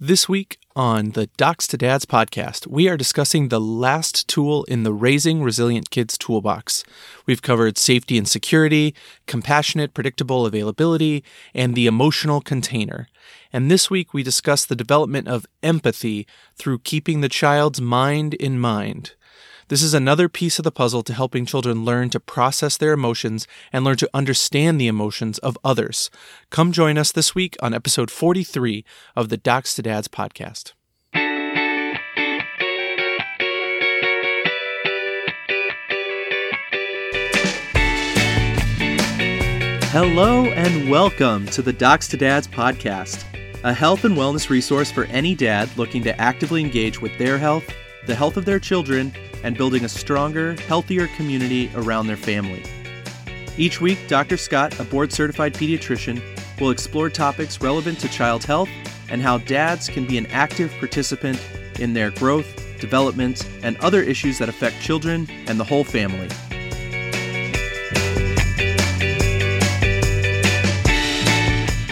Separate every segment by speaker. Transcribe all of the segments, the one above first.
Speaker 1: This week on the Docs to Dads podcast, we are discussing the last tool in the Raising Resilient Kids toolbox. We've covered safety and security, compassionate, predictable availability, and the emotional container. And this week we discuss the development of empathy through keeping the child's mind in mind. This is another piece of the puzzle to helping children learn to process their emotions and learn to understand the emotions of others. Come join us this week on episode 43 of the Docs to Dads podcast. Hello and welcome to the Docs to Dads podcast, a health and wellness resource for any dad looking to actively engage with their health, the health of their children, and building a stronger, healthier community around their family. Each week, Dr. Scott, a board certified pediatrician, will explore topics relevant to child health and how dads can be an active participant in their growth, development, and other issues that affect children and the whole family.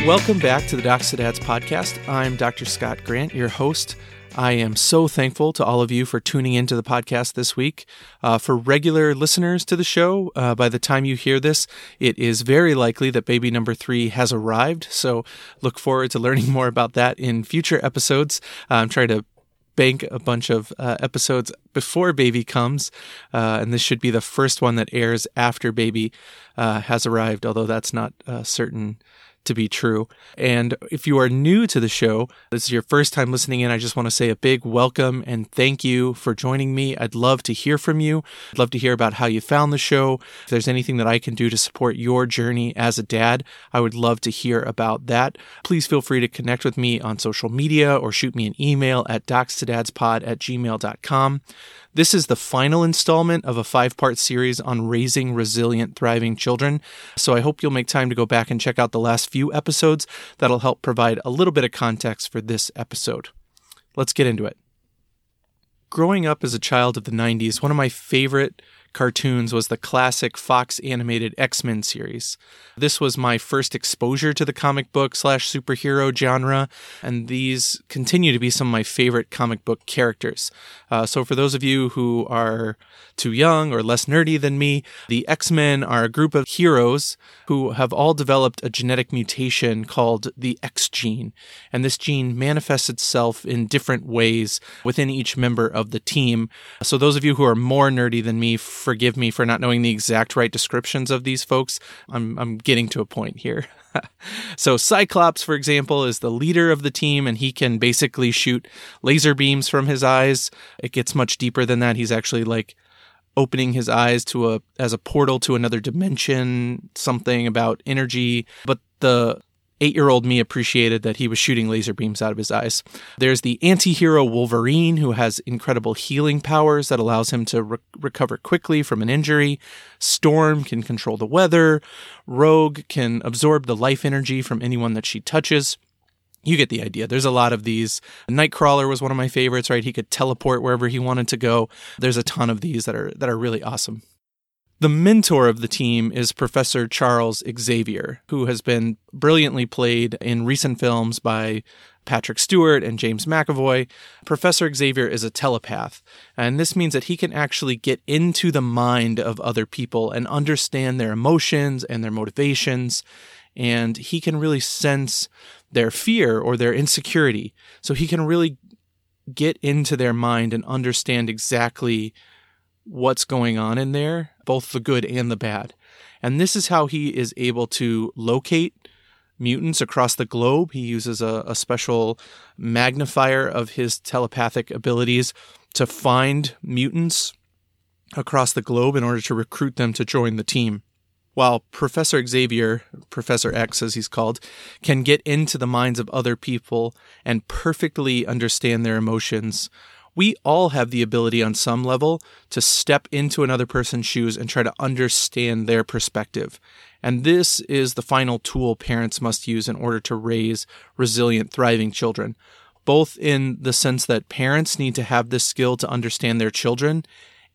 Speaker 1: Welcome back to the Docs to Dads podcast. I'm Dr. Scott Grant, your host. I am so thankful to all of you for tuning into the podcast this week. Uh, for regular listeners to the show, uh, by the time you hear this, it is very likely that baby number three has arrived. So look forward to learning more about that in future episodes. Uh, I'm trying to bank a bunch of uh, episodes before baby comes, uh, and this should be the first one that airs after baby uh, has arrived, although that's not certain to be true. And if you are new to the show, this is your first time listening in, I just want to say a big welcome and thank you for joining me. I'd love to hear from you. I'd love to hear about how you found the show. If there's anything that I can do to support your journey as a dad, I would love to hear about that. Please feel free to connect with me on social media or shoot me an email at docs2dadspod at gmail.com. This is the final installment of a five part series on raising resilient, thriving children. So I hope you'll make time to go back and check out the last few episodes. That'll help provide a little bit of context for this episode. Let's get into it. Growing up as a child of the 90s, one of my favorite cartoons was the classic Fox animated X Men series. This was my first exposure to the comic book slash superhero genre, and these continue to be some of my favorite comic book characters. Uh, so, for those of you who are too young or less nerdy than me, the X Men are a group of heroes who have all developed a genetic mutation called the X gene. And this gene manifests itself in different ways within each member of the team. So, those of you who are more nerdy than me, forgive me for not knowing the exact right descriptions of these folks. I'm, I'm getting to a point here. so Cyclops, for example, is the leader of the team, and he can basically shoot laser beams from his eyes. It gets much deeper than that. He's actually like opening his eyes to a as a portal to another dimension, something about energy. But the eight year old me appreciated that he was shooting laser beams out of his eyes. There's the anti hero Wolverine, who has incredible healing powers that allows him to re- recover quickly from an injury. Storm can control the weather. Rogue can absorb the life energy from anyone that she touches. You get the idea. There's a lot of these. Nightcrawler was one of my favorites, right? He could teleport wherever he wanted to go. There's a ton of these that are that are really awesome. The mentor of the team is Professor Charles Xavier, who has been brilliantly played in recent films by Patrick Stewart and James McAvoy. Professor Xavier is a telepath, and this means that he can actually get into the mind of other people and understand their emotions and their motivations, and he can really sense their fear or their insecurity. So he can really get into their mind and understand exactly what's going on in there, both the good and the bad. And this is how he is able to locate mutants across the globe. He uses a, a special magnifier of his telepathic abilities to find mutants across the globe in order to recruit them to join the team. While Professor Xavier, Professor X as he's called, can get into the minds of other people and perfectly understand their emotions, we all have the ability on some level to step into another person's shoes and try to understand their perspective. And this is the final tool parents must use in order to raise resilient, thriving children, both in the sense that parents need to have this skill to understand their children,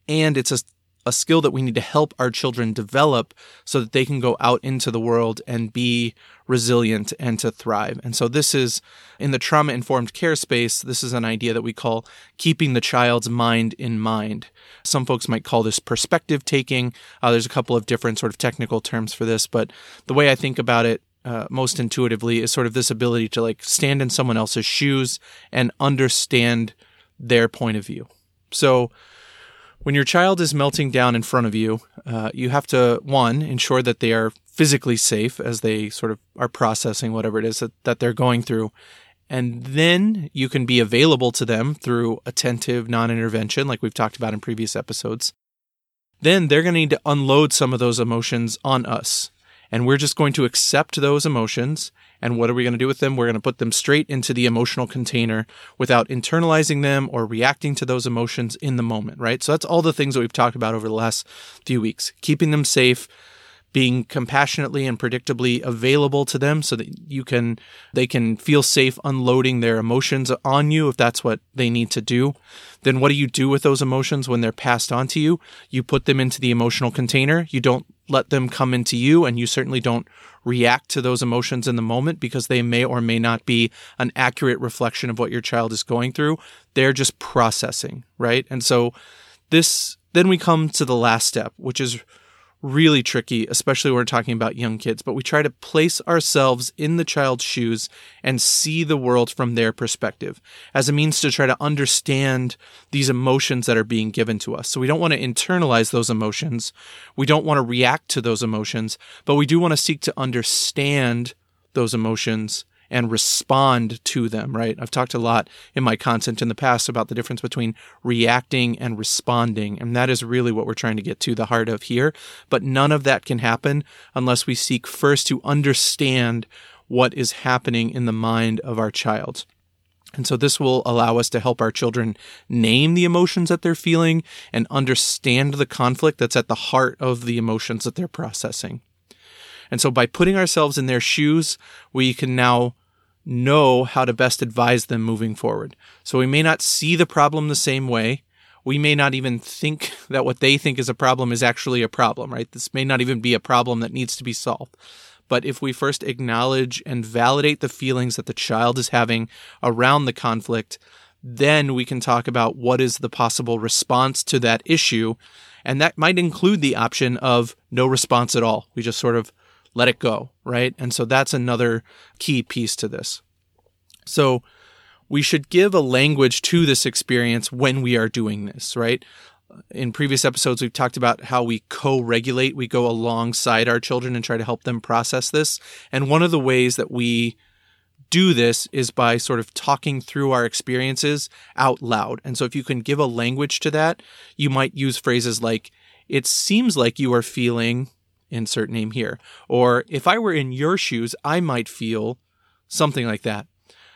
Speaker 1: and it's a a skill that we need to help our children develop so that they can go out into the world and be resilient and to thrive. And so this is in the trauma informed care space, this is an idea that we call keeping the child's mind in mind. Some folks might call this perspective taking. Uh, there's a couple of different sort of technical terms for this, but the way I think about it uh, most intuitively is sort of this ability to like stand in someone else's shoes and understand their point of view. So when your child is melting down in front of you, uh, you have to, one, ensure that they are physically safe as they sort of are processing whatever it is that, that they're going through. And then you can be available to them through attentive non intervention, like we've talked about in previous episodes. Then they're going to need to unload some of those emotions on us. And we're just going to accept those emotions and what are we going to do with them? We're going to put them straight into the emotional container without internalizing them or reacting to those emotions in the moment, right? So that's all the things that we've talked about over the last few weeks. Keeping them safe, being compassionately and predictably available to them so that you can they can feel safe unloading their emotions on you if that's what they need to do then what do you do with those emotions when they're passed on to you you put them into the emotional container you don't let them come into you and you certainly don't react to those emotions in the moment because they may or may not be an accurate reflection of what your child is going through. They're just processing, right? And so this, then we come to the last step, which is really tricky, especially when we're talking about young kids, but we try to place ourselves in the child's shoes and see the world from their perspective as a means to try to understand these emotions that are being given to us. So we don't want to internalize those emotions. We don't want to react to those emotions, but we do want to seek to understand those emotions and respond to them, right? I've talked a lot in my content in the past about the difference between reacting and responding. And that is really what we're trying to get to the heart of here. But none of that can happen unless we seek first to understand what is happening in the mind of our child. And so this will allow us to help our children name the emotions that they're feeling and understand the conflict that's at the heart of the emotions that they're processing. And so by putting ourselves in their shoes, we can now know how to best advise them moving forward. So we may not see the problem the same way. We may not even think that what they think is a problem is actually a problem, right? This may not even be a problem that needs to be solved. But if we first acknowledge and validate the feelings that the child is having around the conflict, then we can talk about what is the possible response to that issue. And that might include the option of no response at all. We just sort of let it go, right? And so that's another key piece to this. So we should give a language to this experience when we are doing this, right? In previous episodes, we've talked about how we co regulate. We go alongside our children and try to help them process this. And one of the ways that we do this is by sort of talking through our experiences out loud. And so if you can give a language to that, you might use phrases like, it seems like you are feeling insert name here. Or if I were in your shoes, I might feel something like that.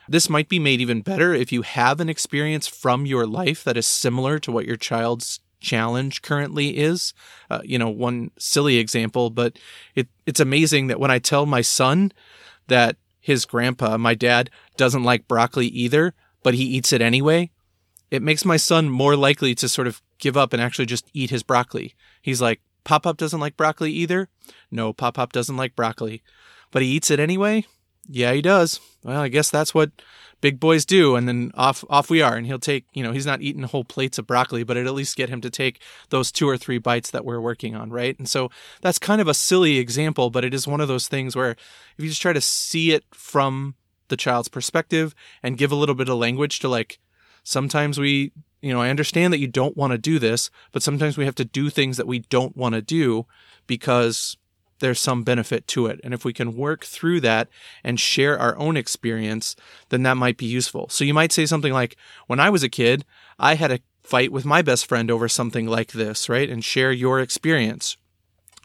Speaker 1: This might be made even better if you have an experience from your life that is similar to what your child's challenge currently is. Uh, you know, one silly example, but it, it's amazing that when I tell my son that his grandpa, my dad, doesn't like broccoli either, but he eats it anyway, it makes my son more likely to sort of give up and actually just eat his broccoli. He's like, Pop Pop doesn't like broccoli either. No, Pop Pop doesn't like broccoli. But he eats it anyway? Yeah, he does. Well, I guess that's what big boys do. And then off off we are. And he'll take, you know, he's not eating whole plates of broccoli, but it at least get him to take those two or three bites that we're working on, right? And so that's kind of a silly example, but it is one of those things where if you just try to see it from the child's perspective and give a little bit of language to like sometimes we you know, I understand that you don't want to do this, but sometimes we have to do things that we don't want to do because there's some benefit to it. And if we can work through that and share our own experience, then that might be useful. So you might say something like, when I was a kid, I had a fight with my best friend over something like this, right? And share your experience.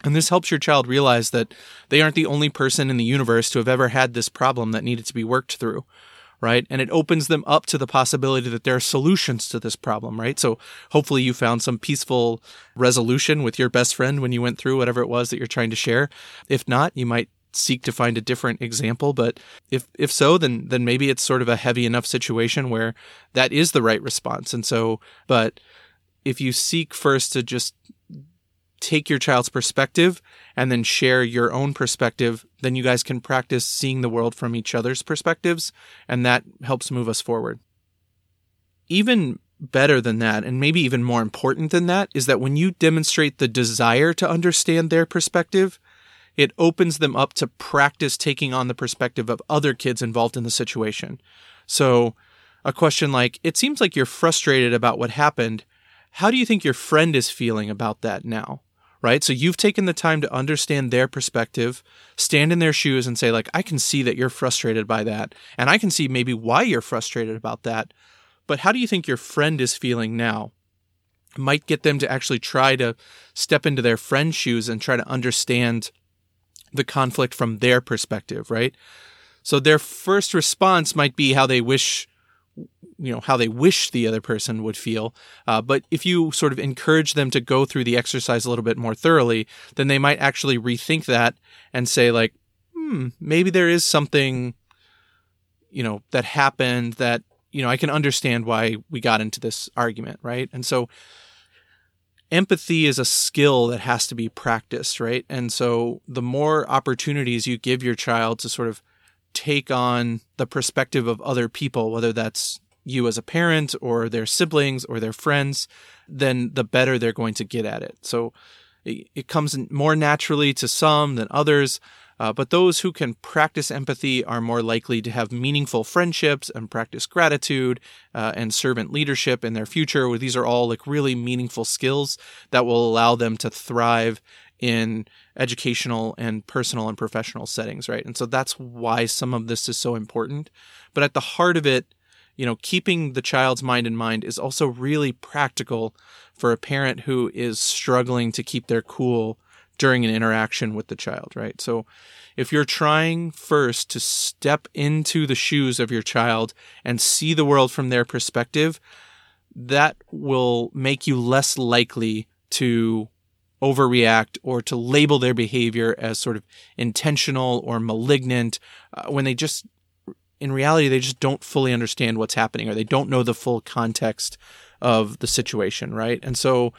Speaker 1: And this helps your child realize that they aren't the only person in the universe to have ever had this problem that needed to be worked through right? And it opens them up to the possibility that there are solutions to this problem, right? So hopefully you found some peaceful resolution with your best friend when you went through whatever it was that you're trying to share. If not, you might seek to find a different example but if if so then then maybe it's sort of a heavy enough situation where that is the right response and so but if you seek first to just take your child's perspective and then share your own perspective, then you guys can practice seeing the world from each other's perspectives, and that helps move us forward. Even better than that, and maybe even more important than that, is that when you demonstrate the desire to understand their perspective, it opens them up to practice taking on the perspective of other kids involved in the situation. So, a question like, It seems like you're frustrated about what happened. How do you think your friend is feeling about that now? Right? So, you've taken the time to understand their perspective, stand in their shoes, and say, like, I can see that you're frustrated by that. And I can see maybe why you're frustrated about that. But how do you think your friend is feeling now? Might get them to actually try to step into their friend's shoes and try to understand the conflict from their perspective, right? So their first response might be how they wish you know how they wish the other person would feel uh, but if you sort of encourage them to go through the exercise a little bit more thoroughly then they might actually rethink that and say like hmm maybe there is something you know that happened that you know, I can understand why we got into this argument, right? And so empathy is a skill that has to be practiced, right? And so the more opportunities you give your child to sort of take on the perspective of other people, whether that's you as a parent or their siblings or their friends, then the better they're going to get at it. So it, it comes more naturally to some than others. Uh, but those who can practice empathy are more likely to have meaningful friendships and practice gratitude uh, and servant leadership in their future. These are all like really meaningful skills that will allow them to thrive in educational and personal and professional settings, right? And so that's why some of this is so important. But at the heart of it, you know, keeping the child's mind in mind is also really practical for a parent who is struggling to keep their cool during an interaction with the child, right? So if you're trying first to step into the shoes of your child and see the world from their perspective, that will make you less likely to overreact or to label their behavior as sort of intentional or malignant uh, when they just in reality they just don't fully understand what's happening or they don't know the full context of the situation right and so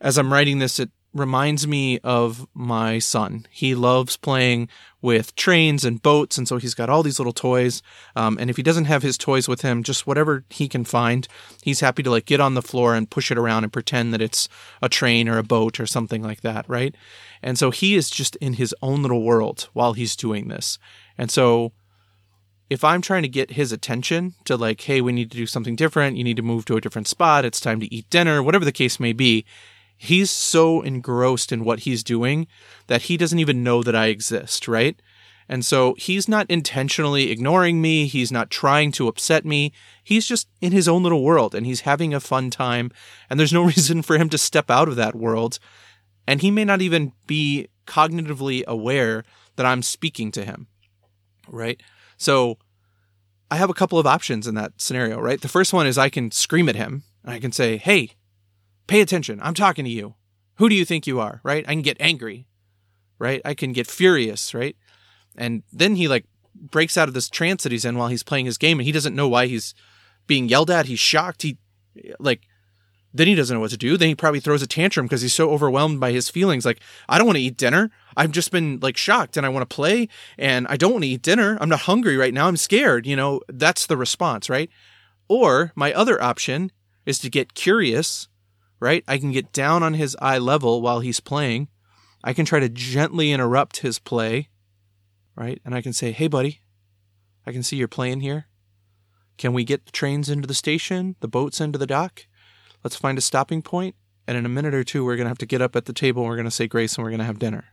Speaker 1: as i'm writing this it reminds me of my son. He loves playing with trains and boats, and so he's got all these little toys. Um, and if he doesn't have his toys with him, just whatever he can find, he's happy to like get on the floor and push it around and pretend that it's a train or a boat or something like that, right? And so he is just in his own little world while he's doing this. And so if I'm trying to get his attention to like, hey, we need to do something different, you need to move to a different spot, it's time to eat dinner, whatever the case may be, he's so engrossed in what he's doing that he doesn't even know that I exist, right? And so he's not intentionally ignoring me. He's not trying to upset me. He's just in his own little world and he's having a fun time. And there's no reason for him to step out of that world. And he may not even be cognitively aware that I'm speaking to him, right? So I have a couple of options in that scenario, right? The first one is I can scream at him and I can say, Hey, pay attention. I'm talking to you. Who do you think you are? Right? I can get angry, right? I can get furious, right? And then he like breaks out of this trance that he's in while he's playing his game and he doesn't know why he's being yelled at. He's shocked. He like then he doesn't know what to do. Then he probably throws a tantrum because he's so overwhelmed by his feelings. Like, I don't want to eat dinner. I've just been like shocked and I want to play and I don't want to eat dinner. I'm not hungry right now. I'm scared. You know, that's the response, right? Or my other option is to get curious right? I can get down on his eye level while he's playing. I can try to gently interrupt his play, right? And I can say, hey, buddy, I can see you're playing here. Can we get the trains into the station, the boats into the dock? Let's find a stopping point, and in a minute or two, we're going to have to get up at the table and we're going to say grace and we're going to have dinner.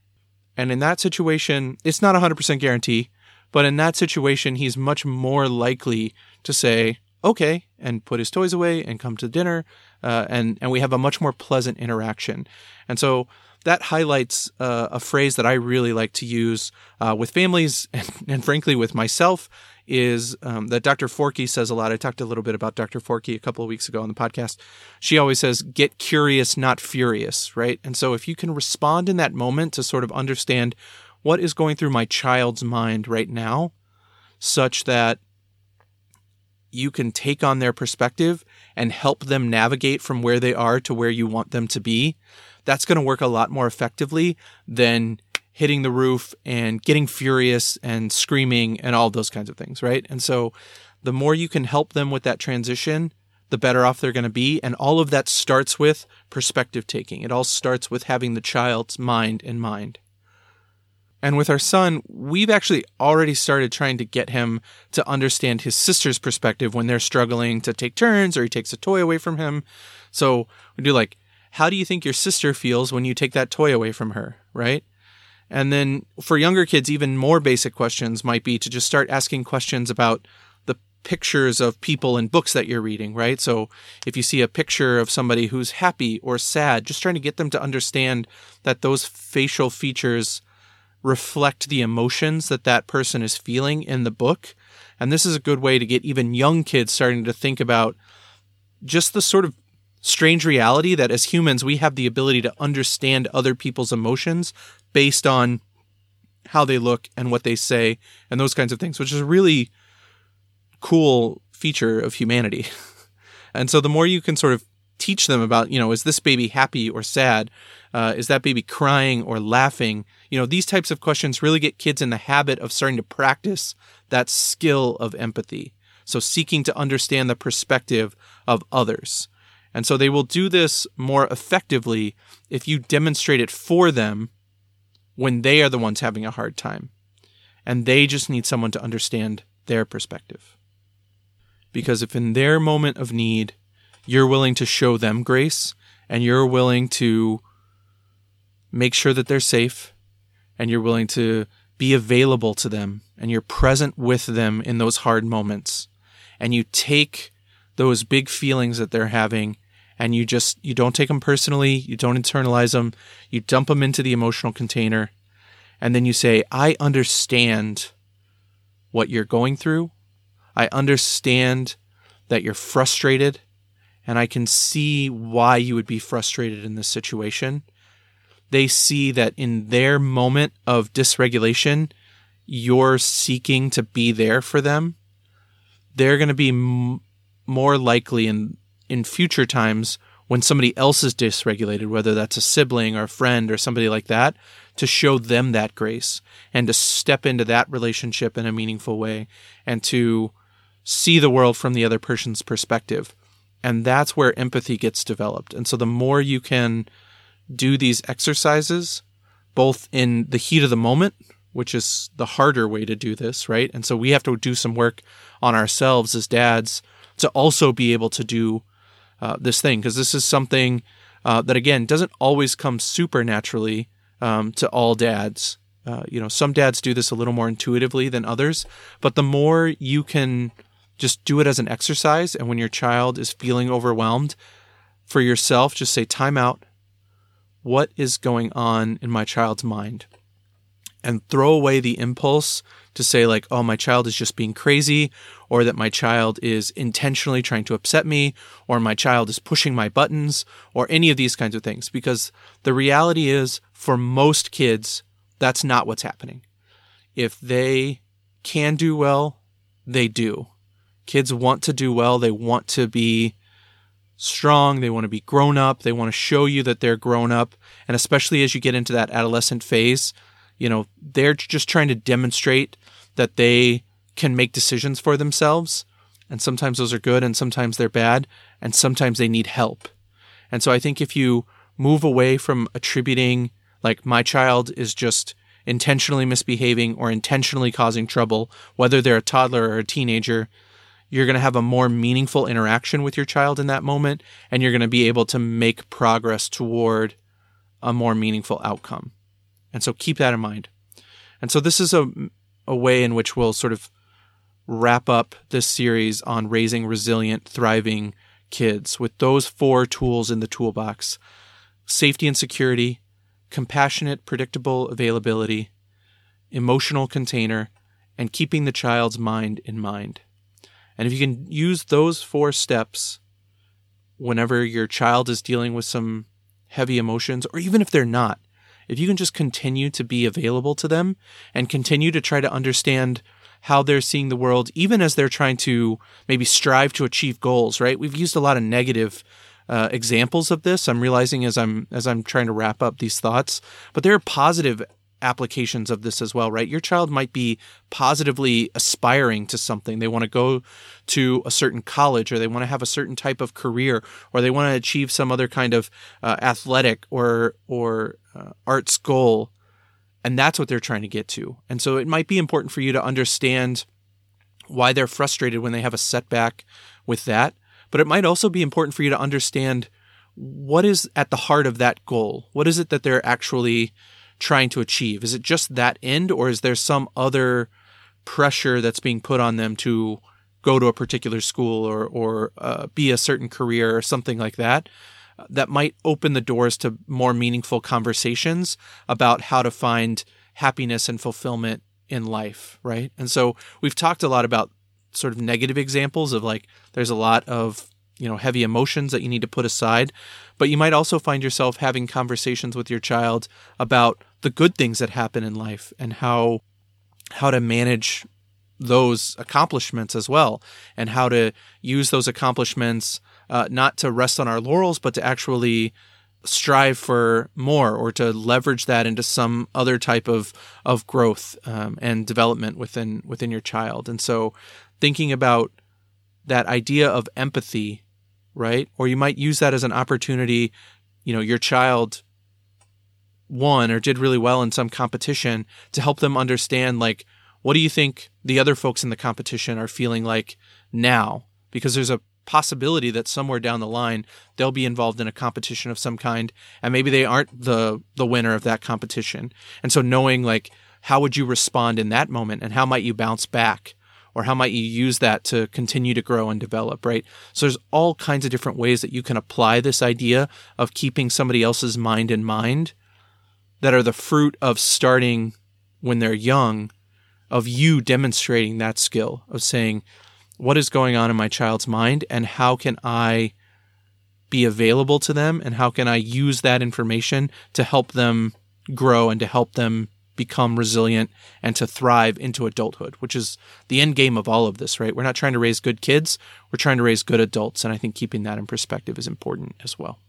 Speaker 1: And in that situation, it's not a 100% guarantee, but in that situation, he's much more likely to say, okay, and put his toys away and come to dinner uh, and and we have a much more pleasant interaction. And so that highlights uh, a phrase that I really like to use uh, with families and, and, frankly with myself is um, that Dr. Forkey says a lot. I talked a little bit about Dr. Forkey a couple of weeks ago on the podcast. She always says, "Get curious, not furious." Right, and so if you can respond in that moment to sort of understand what is going through my child's mind right now, such that you can take on their perspective and help them navigate from where they are to where you want them to be, that's going to work a lot more effectively than hitting the roof and getting furious and screaming and all those kinds of things, right? And so the more you can help them with that transition, the better off they're going to be. And all of that starts with perspective taking. It all starts with having the child's mind in mind. And with our son, we've actually already started trying to get him to understand his sister's perspective when they're struggling to take turns or he takes a toy away from him. So we do like, how do you think your sister feels when you take that toy away from her? Right. And then for younger kids, even more basic questions might be to just start asking questions about the pictures of people in books that you're reading, right? So if you see a picture of somebody who's happy or sad, just trying to get them to understand that those facial features reflect the emotions that that person is feeling in the book. And this is a good way to get even young kids starting to think about just the sort of strange reality that as humans, we have the ability to understand other people's emotions based on how they look and what they say and those kinds of things, which is a really cool feature of humanity. and so the more you can sort of teach them about, you know, is this baby happy or sad? Uh, is that baby crying or laughing? You know, these types of questions really get kids in the habit of starting to practice that skill of empathy. So seeking to understand the perspective of others. And so they will do this more effectively if you demonstrate it for them when they are the ones having a hard time. And they just need someone to understand their perspective. Because if in their moment of need, you're willing to show them grace and you're willing to make sure that they're safe and you're willing to be available to them and you're present with them in those hard moments and you take those big feelings that they're having and you just you don't take them personally you don't internalize them you dump them into the emotional container and then you say i understand what you're going through. I understand that you're frustrated and i can see why you would be frustrated in this situation. They see that in their moment of dysregulation, you're seeking to be there for them, they're going to be m- more likely in in future times when somebody else is dysregulated, whether that's a sibling or a friend or somebody like that, to show them that grace and to step into that relationship in a meaningful way and to see the world from the other person's perspective. And that's where empathy gets developed. And so the more you can do these exercises both in the heat of the moment, which is the harder way to do this, right? And so we have to do some work on ourselves as dads to also be able to do uh, this thing because this is something uh, that again doesn't always come supernaturally um, to all dads. Uh, you know, some dads do this a little more intuitively than others, but the more you can just do it as an exercise, and when your child is feeling overwhelmed, for yourself, just say time out what is going on in my child's mind and throw away the impulse to say like oh my child is just being crazy or that my child is intentionally trying to upset me or my child is pushing my buttons or any of these kinds of things. Because the reality is for most kids that's not what's happening. If they can do well they do. Kids want to do well. They want to be strong, they want to be grown up, they want to show you that they're grown up, and especially as you get into that adolescent phase, you know, they're just trying to demonstrate that they can make decisions for themselves. And sometimes those are good and sometimes they're bad and sometimes they need help. And so I think if you move away from attributing like my child is just intentionally misbehaving or intentionally causing trouble, whether they're a toddler or a teenager, you're going to have a more meaningful interaction with your child in that moment, and you're going to be able to make progress toward a more meaningful outcome. And so keep that in mind. And so this is a, a way in which we'll sort of wrap up this series on raising resilient, thriving kids with those four tools in the toolbox safety and security, compassionate, predictable availability, emotional container, and keeping the child's mind in mind. And if you can use those four steps whenever your child is dealing with some heavy emotions, or even if they're not, if you can just continue to be available to them and continue to try to understand how they're seeing the world, even as they're trying to maybe strive to achieve goals, right? We've used a lot of negative uh, examples of this. I'm realizing as I'm as I'm trying to wrap up these thoughts, but there are positive applications of this as well, right? Your child might be positively aspiring to something. They want to go to a certain college or they want to have a certain type of career or they want to achieve some other kind of uh, athletic or or uh, arts goal. And that's what they're trying to get to. And so it might be important for you to understand why they're frustrated when they have a setback with that. But it might also be important for you to understand what is at the heart of that goal. What is it that they're actually trying to achieve? Is it just that end, or is there some other pressure that's being put on them to go to a particular school or or uh, be a certain career or something like that? Uh, that might open the doors to more meaningful conversations about how to find happiness and fulfillment in life, right? And so we've talked a lot about sort of negative examples of like there's a lot of you know heavy emotions that you need to put aside but you might also find yourself having conversations with your child about the good things that happen in life and how how to manage those accomplishments as well and how to use those accomplishments uh, not to rest on our laurels but to actually strive for more or to leverage that into some other type of of growth um, and development within within your child and so thinking about that idea of empathy right? Or you might use that as an opportunity, you know, your child won or did really well in some competition to help them understand like what do you think the other folks in the competition are feeling like now? Because there's a possibility that somewhere down the line they'll be involved in a competition of some kind and maybe they aren't the the winner of that competition. And so knowing like how would you respond in that moment and how might you bounce back or how might you use that to continue to grow and develop, right? So there's all kinds of different ways that you can apply this idea of keeping somebody else's mind in mind that are the fruit of starting when they're young, of you demonstrating that skill of saying, what is going on in my child's mind and how can I be available to them and how can I use that information to help them grow and to help them become resilient and to thrive into adulthood, which is the end game of all of this, right? We're not trying to raise good kids, we're trying to raise good adults. And I think keeping that in perspective is important as well.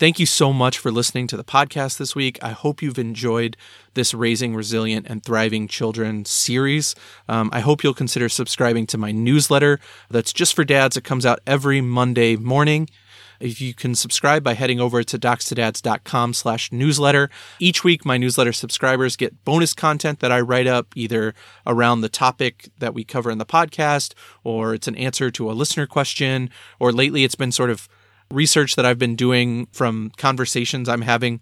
Speaker 1: Thank you so much for listening to the podcast this week. I hope you've enjoyed this Raising Resilient and Thriving Children series. Um, I hope you'll consider subscribing to my newsletter that's just for dads. It comes out every Monday morning. If you can subscribe by heading over to docstodads.com slash newsletter. Each week, my newsletter subscribers get bonus content that I write up either around the topic that we cover in the podcast, or it's an answer to a listener question, or lately it's been sort of research that I've been doing from conversations I'm having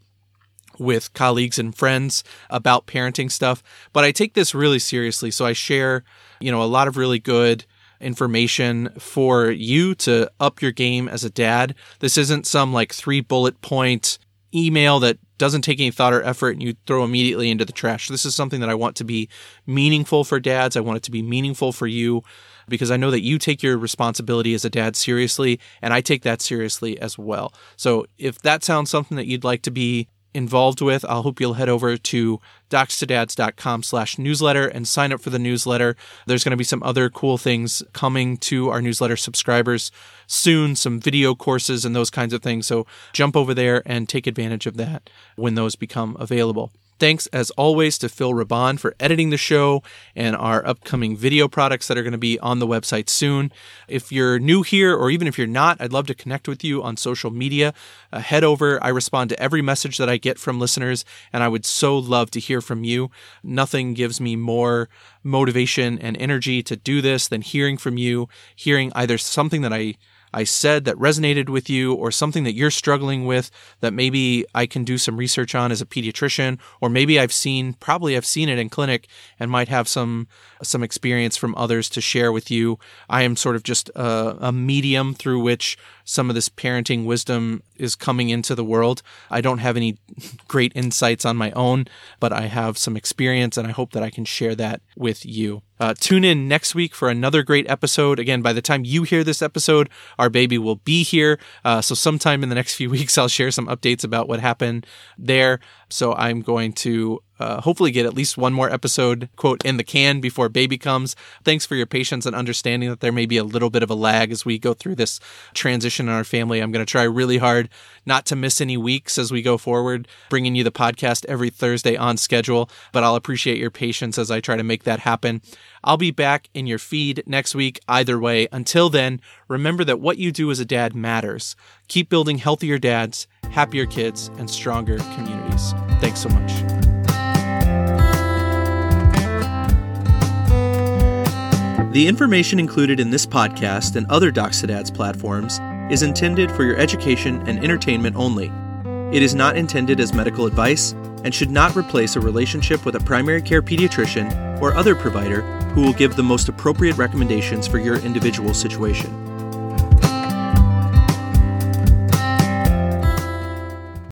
Speaker 1: with colleagues and friends about parenting stuff. But I take this really seriously. So I share, you know, a lot of really good information for you to up your game as a dad. This isn't some like three bullet point email that doesn't take any thought or effort and you throw immediately into the trash. This is something that I want to be meaningful for dads. I want it to be meaningful for you because I know that you take your responsibility as a dad seriously and I take that seriously as well. So if that sounds something that you'd like to be involved with, I'll hope you'll head over to docstodads.com slash newsletter and sign up for the newsletter. There's going to be some other cool things coming to our newsletter subscribers soon, some video courses and those kinds of things. So jump over there and take advantage of that when those become available. Thanks, as always, to Phil Raban for editing the show and our upcoming video products that are going to be on the website soon. If you're new here, or even if you're not, I'd love to connect with you on social media. Uh, head over. I respond to every message that I get from listeners, and I would so love to hear from you. Nothing gives me more motivation and energy to do this than hearing from you, hearing either something that I I said that resonated with you or something that you're struggling with that maybe I can do some research on as a pediatrician or maybe I've seen probably I've seen it in clinic and might have some some experience from others to share with you. I am sort of just a, a medium through which some of this parenting wisdom is coming into the world. I don't have any great insights on my own, but I have some experience and I hope that I can share that with you. Uh, tune in next week for another great episode. Again, by the time you hear this episode, our baby will be here. Uh, so, sometime in the next few weeks, I'll share some updates about what happened there. So I'm going to uh, hopefully get at least one more episode, quote, in the can before baby comes. Thanks for your patience and understanding that there may be a little bit of a lag as we go through this transition in our family. I'm going to try really hard not to miss any weeks as we go forward, bringing you the podcast every Thursday on schedule, but I'll appreciate your patience as I try to make that happen. I'll be back in your feed next week either way. Until then, remember that what you do as a dad matters. Keep building healthier dads, happier kids, and stronger communities. Thanks so much. The information included in this podcast and other Docs to Dads platforms is intended for your education and entertainment only. It is not intended as medical advice and should not replace a relationship with a primary care pediatrician or other provider who will give the most appropriate recommendations for your individual situation.